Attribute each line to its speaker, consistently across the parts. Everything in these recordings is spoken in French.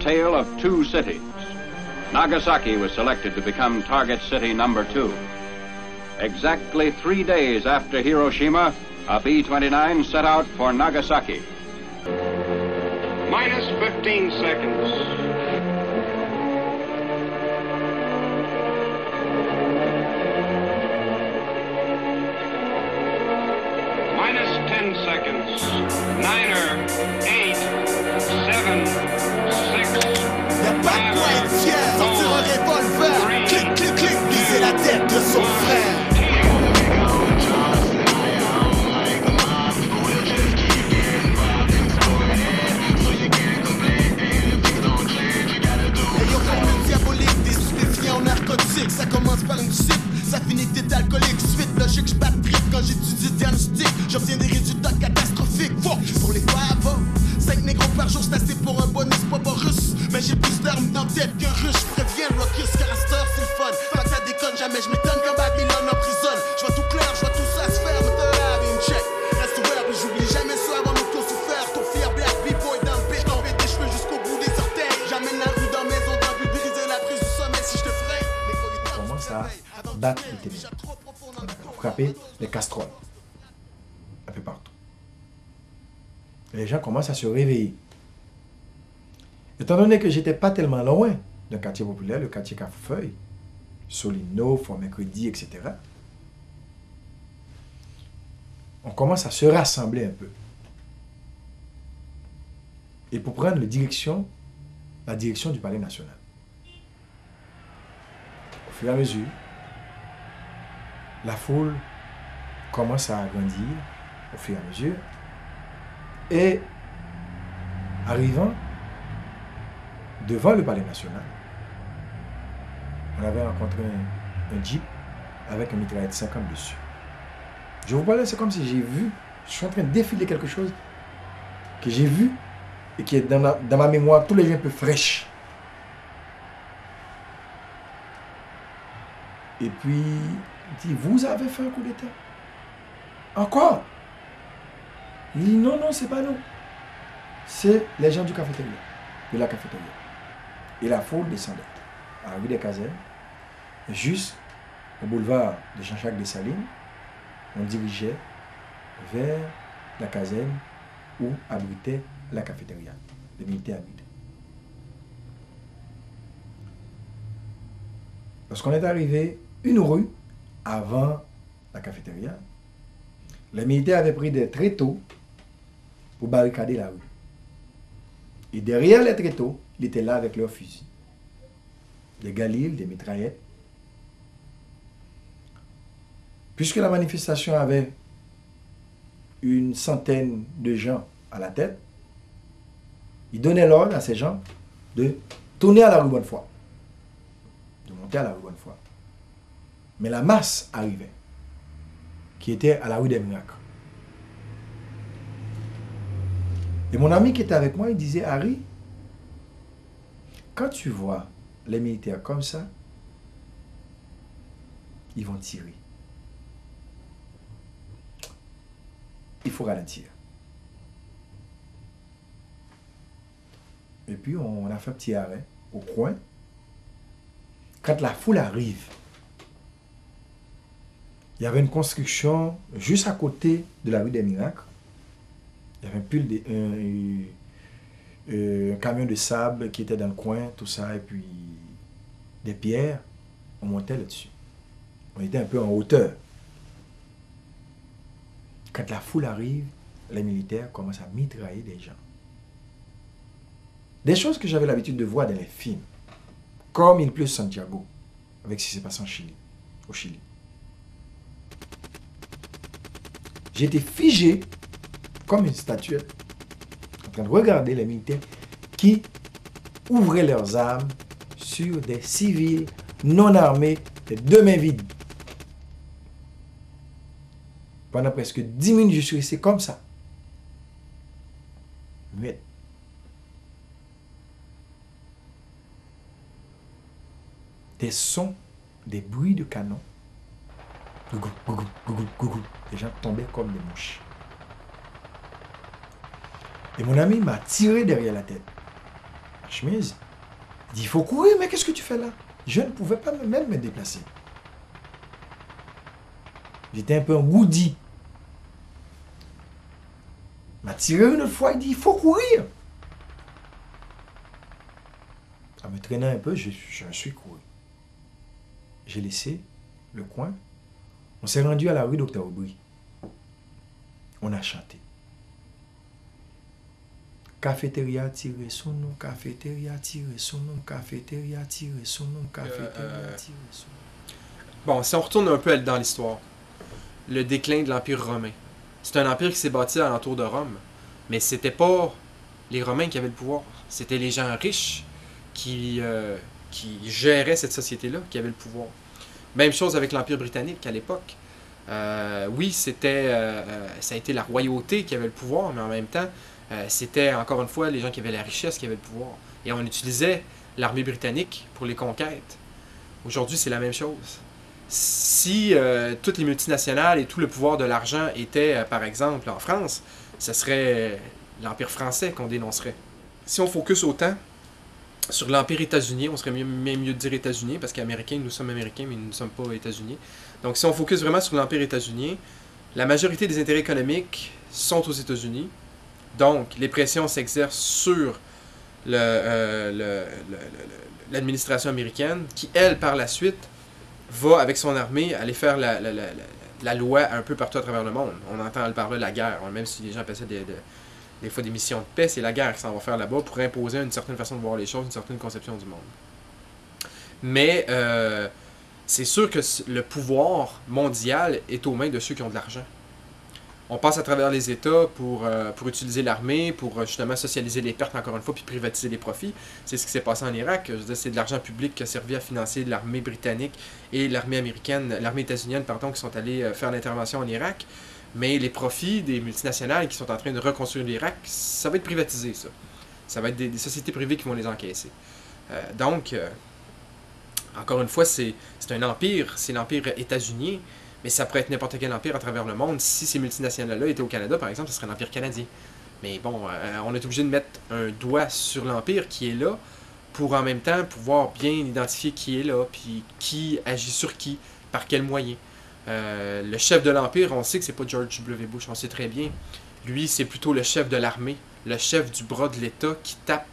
Speaker 1: tale of two cities. Nagasaki was selected to become target city number two. Exactly three days after Hiroshima, a B 29 set out for Nagasaki.
Speaker 2: Minus 15 seconds. Minus 10 seconds. Niner, eight,
Speaker 3: tête de le corps.
Speaker 4: frapper les casseroles. Un peu partout. Les gens commencent à se réveiller. Étant donné que j'étais pas tellement loin d'un quartier populaire, le quartier Cafeuille, Solino, Fort Mercredi, etc., on commence à se rassembler un peu. Et pour prendre la direction, la direction du Palais national. Au fur et à mesure, la foule commence à agrandir au fur et à mesure. Et arrivant devant le palais national, on avait rencontré un, jeep avec un mitraillette 50 dessus. Je vous parlais, c'est comme si j'ai vu, je suis en train de défiler quelque chose que j'ai vu et qui est dans ma mémoire tous les jours un peu fraîche. Et puis, il dit, vous avez fait un coup d'État Encore? Il dit, non, non, c'est pas nous. C'est les gens du cafétéria, de la cafétéria. Et la foule descendait à la rue des Casernes, juste au boulevard de Jean-Jacques Dessalines. On dirigeait vers la caserne où abritait la cafétéria. Les militaires. Lorsqu'on est arrivé une rue avant la cafétéria, les militaires avaient pris des tréteaux pour barricader la rue. Et derrière les tréteaux, ils étaient là avec leurs fusils. Des galils, des mitraillettes. Puisque la manifestation avait une centaine de gens à la tête, ils donnaient l'ordre à ces gens de tourner à la rue Bonnefoy de monter à la rue Bonnefoy. Mais la masse arrivait, qui était à la rue des Miracles. Et mon ami qui était avec moi, il disait, Harry, quand tu vois les militaires comme ça, ils vont tirer. Il faut ralentir. Et puis on a fait un petit arrêt au coin quand la foule arrive, il y avait une construction juste à côté de la rue des Miracles. Il y avait un, camion de sable qui était dans le coin, tout ça, et puis des pierres. On montait là-dessus. On était un peu en hauteur. Quand la foule arrive, les militaires commencent à mitrailler des gens. Des choses que j'avais l'habitude de voir dans les films comme il pleut Santiago, avec ce qui s'est passé en Chili, au Chili. J'étais figé comme une statuette, en train de regarder les militaires qui ouvraient leurs armes sur des civils non armés, les deux mains vides. Pendant presque dix minutes, je suis resté comme ça. Muette. des sons, des bruits de canon. Gougou, gougou, gougou, gougou. Les gens tombaient comme des mouches. Et mon ami m'a tiré derrière la tête. la chemise. Il dit, il faut courir, mais qu'est-ce que tu fais là? Je ne pouvais pas même me déplacer. J'étais un peu. Il m'a tiré une fois, il dit, il faut courir. En me traînant un peu, je, je suis couru. J'ai laissé le coin. On s'est rendu à la rue Docteur Aubry. On a chanté. Cafétéria tiré son nom, cafétéria tiré son nom, cafétéria tiré son nom, cafétéria
Speaker 5: euh,
Speaker 4: tiré son nom.
Speaker 5: Bon, si on retourne un peu dans l'histoire, le déclin de l'Empire romain. C'est un empire qui s'est bâti alentour de Rome, mais c'était pas les Romains qui avaient le pouvoir, c'était les gens riches qui, euh, qui géraient cette société-là, qui avaient le pouvoir. Même chose avec l'Empire britannique à l'époque. Euh, oui, c'était, euh, euh, ça a été la royauté qui avait le pouvoir, mais en même temps, c'était encore une fois les gens qui avaient la richesse qui avaient le pouvoir. Et on utilisait l'armée britannique pour les conquêtes. Aujourd'hui, c'est la même chose. Si toutes les multinationales et tout le pouvoir de l'argent était, par exemple, en France, ce serait l'Empire français qu'on dénoncerait. Si on focus autant sur l'Empire états-unien, on serait mieux, même mieux de dire États-Unis, parce qu'Américains, nous sommes Américains, mais nous ne sommes pas États-Unis. Donc si on focus vraiment sur l'Empire états-unien, la majorité des intérêts économiques sont aux États-Unis. Donc les pressions s'exercent sur le, euh, le- le- le- l'administration américaine, qui, elle, par la suite, va, avec son armée, aller faire la, la- la- la- loi un peu partout à travers le monde. On entend par là la guerre, même si les gens appellent ça des, des- des fois des missions de paix, c'est la guerre qui s'en va faire là-bas pour imposer une certaine façon de voir les choses, une certaine conception du monde. Mais euh, c'est sûr que le pouvoir mondial est aux mains de ceux qui ont de l'argent. On passe à travers les États pour, euh, utiliser l'armée, pour euh, justement socialiser les pertes encore une fois, puis privatiser les profits. C'est ce qui s'est passé en Irak. C'est de l'argent public qui a servi à financer l'armée britannique et l'armée américaine, l'armée états-unienne, pardon, qui sont allés faire l'intervention en Irak. Mais les profits des multinationales qui sont en train de reconstruire l'Irak, ça va être privatisé, ça. Ça va être des, sociétés privées qui vont les encaisser. Euh, donc, euh, encore une fois, c'est c'est un empire, c'est l'empire états-unien, mais ça pourrait être n'importe quel empire à travers le monde. Si ces multinationales-là étaient au Canada, par exemple, ce serait l'empire canadien. Mais bon, euh, on est obligé de mettre un doigt sur l'empire qui est là pour en même temps pouvoir bien identifier qui est là, puis qui agit sur qui, par quels moyens. Euh, le chef de l'empire, on sait que c'est pas George W. Bush, on sait très bien. Lui, c'est plutôt le chef de l'armée, le chef du bras de l'État qui tape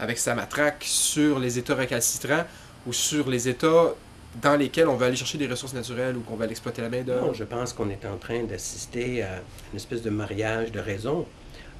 Speaker 5: avec sa matraque sur les États récalcitrants ou sur les États dans lesquels on va aller chercher des ressources naturelles ou qu'on va exploiter la main d'œuvre.
Speaker 6: Non, je pense qu'on est en train d'assister à une espèce de mariage de raison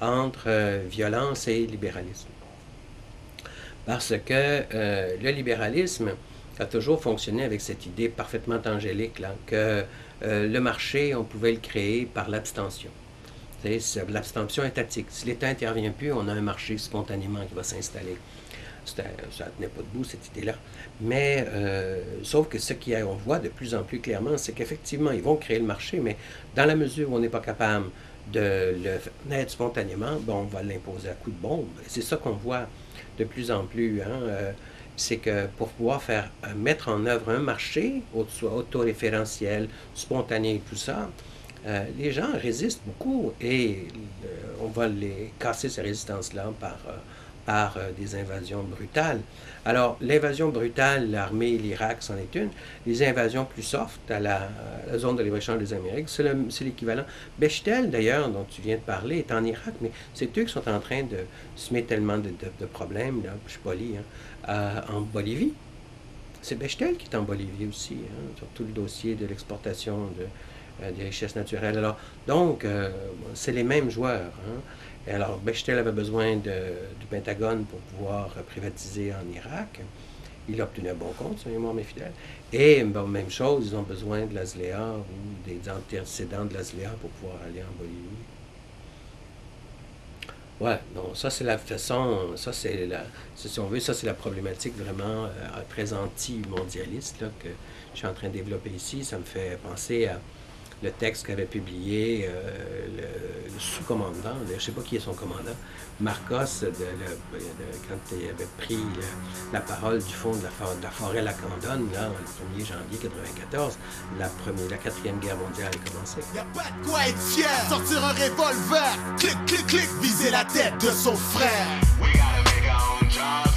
Speaker 6: entre euh, violence et libéralisme. Parce que euh, le libéralisme a toujours fonctionné avec cette idée parfaitement angélique que euh, le marché, on pouvait le créer par l'abstention. C'est L'abstention étatique. Si l'État intervient plus, on a un marché spontanément qui va s'installer. Ça ne tenait pas debout, cette idée-là. Mais, euh, sauf que ce qu'on voit de plus en plus clairement, c'est qu'effectivement, ils vont créer le marché, mais dans la mesure où on n'est pas capable de le faire naître spontanément, bon, on va l'imposer à coup de bombe. C'est ça qu'on voit de plus en plus. hein, euh, c'est que pour pouvoir faire euh, mettre en œuvre un marché, soit autoréférentiel, spontané et tout ça, euh, les gens résistent beaucoup et euh, on va les casser ces résistances-là par, par euh, des invasions brutales. Alors, l'invasion brutale, l'armée, l'Irak, c'en est une. Les invasions plus soft à la, zone de libre-échange des Amériques, c'est le- c'est l'équivalent. Bechtel, d'ailleurs, dont tu viens de parler, est en Irak, mais c'est eux qui sont en train de semer tellement de, problèmes, là, je suis hein, à- en Bolivie. C'est Bechtel qui est en Bolivie aussi, hein, sur tout le dossier de l'exportation de, euh, des richesses naturelles. Alors, donc, euh, c'est les mêmes joueurs. hein. Et alors, Bechtel avait besoin de- du Pentagone pour pouvoir euh, privatiser en Irak. Il a obtenu un bon compte, mémoire mes fidèles. Et même chose, ils ont besoin de l'ASLEA ou des antécédents de l'ASLEA pour pouvoir aller en Bolivie. Ouais, non, ça c'est la façon, ça c'est la, si on veut, ça c'est la problématique vraiment euh, très anti-mondialiste là, que je suis en train de développer ici. Ça me fait penser à le texte qu'avait publié euh, le, le sous-commandant, je ne sais pas qui est son commandant, Marcos, de, le- de- quand il avait pris le- la parole du fond de la, for- de la forêt Lacandone, là, le 1er janvier 1994, la, première, la quatrième guerre mondiale a commencé.
Speaker 3: Y'a pas de quoi être fier. Sortir un revolver, clic, clic, clic, viser la tête de son frère.
Speaker 7: We gotta make our
Speaker 3: own jobs,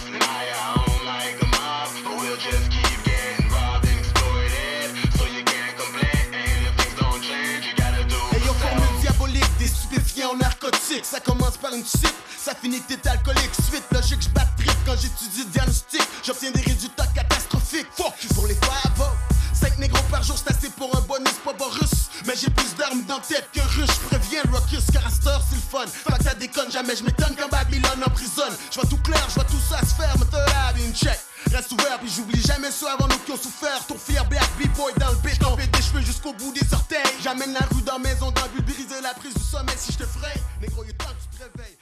Speaker 3: Ça commence par une cible, ça finit que t'es alcoolique. Suite logique, je trip quand j'étudie diagnostic. J'obtiens des résultats catastrophiques. Fuck pour les favos. 5 négros par jour, c'est assez pour un bonus, pas russe. Mais j'ai plus d'armes dans tête que russe. Préviens Rockus, car à c'est le fun. Pas que ça déconne jamais, je m'étonne quand Babylone emprisonne. Je vois tout clair, je vois tout ça se faire, mais t'as une check. Reste ouvert, puis j'oublie jamais ceux avant nous qui ont souffert. Ton fier black b-boy dans le béton. Fais des cheveux jusqu'au bout des orteils. J'amène la rue dans maison, le but la prise du sommeil si je te fraye. Négro, est temps tu te réveilles.